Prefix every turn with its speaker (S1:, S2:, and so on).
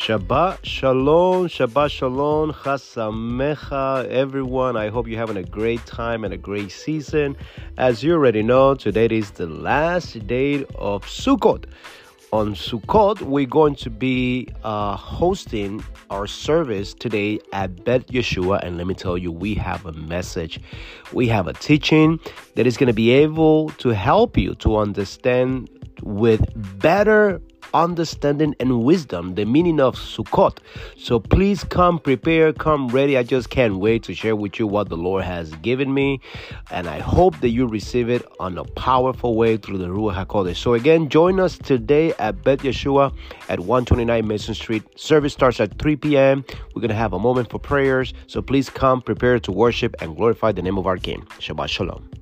S1: Shabbat Shalom, Shabbat Shalom, Chag Sameach, everyone. I hope you're having a great time and a great season. As you already know, today is the last day of Sukkot. On Sukkot, we're going to be uh, hosting our service today at Beth Yeshua. And let me tell you, we have a message. We have a teaching that is going to be able to help you to understand with better understanding and wisdom the meaning of Sukkot. So please come prepare, come ready. I just can't wait to share with you what the Lord has given me. And I hope that you receive it on a powerful way through the Ruach HaKodesh. So again, join us today at Beth Yeshua at 129 Mason Street. Service starts at 3 p.m. We're going to have a moment for prayers. So please come prepare to worship and glorify the name of our King. Shabbat Shalom.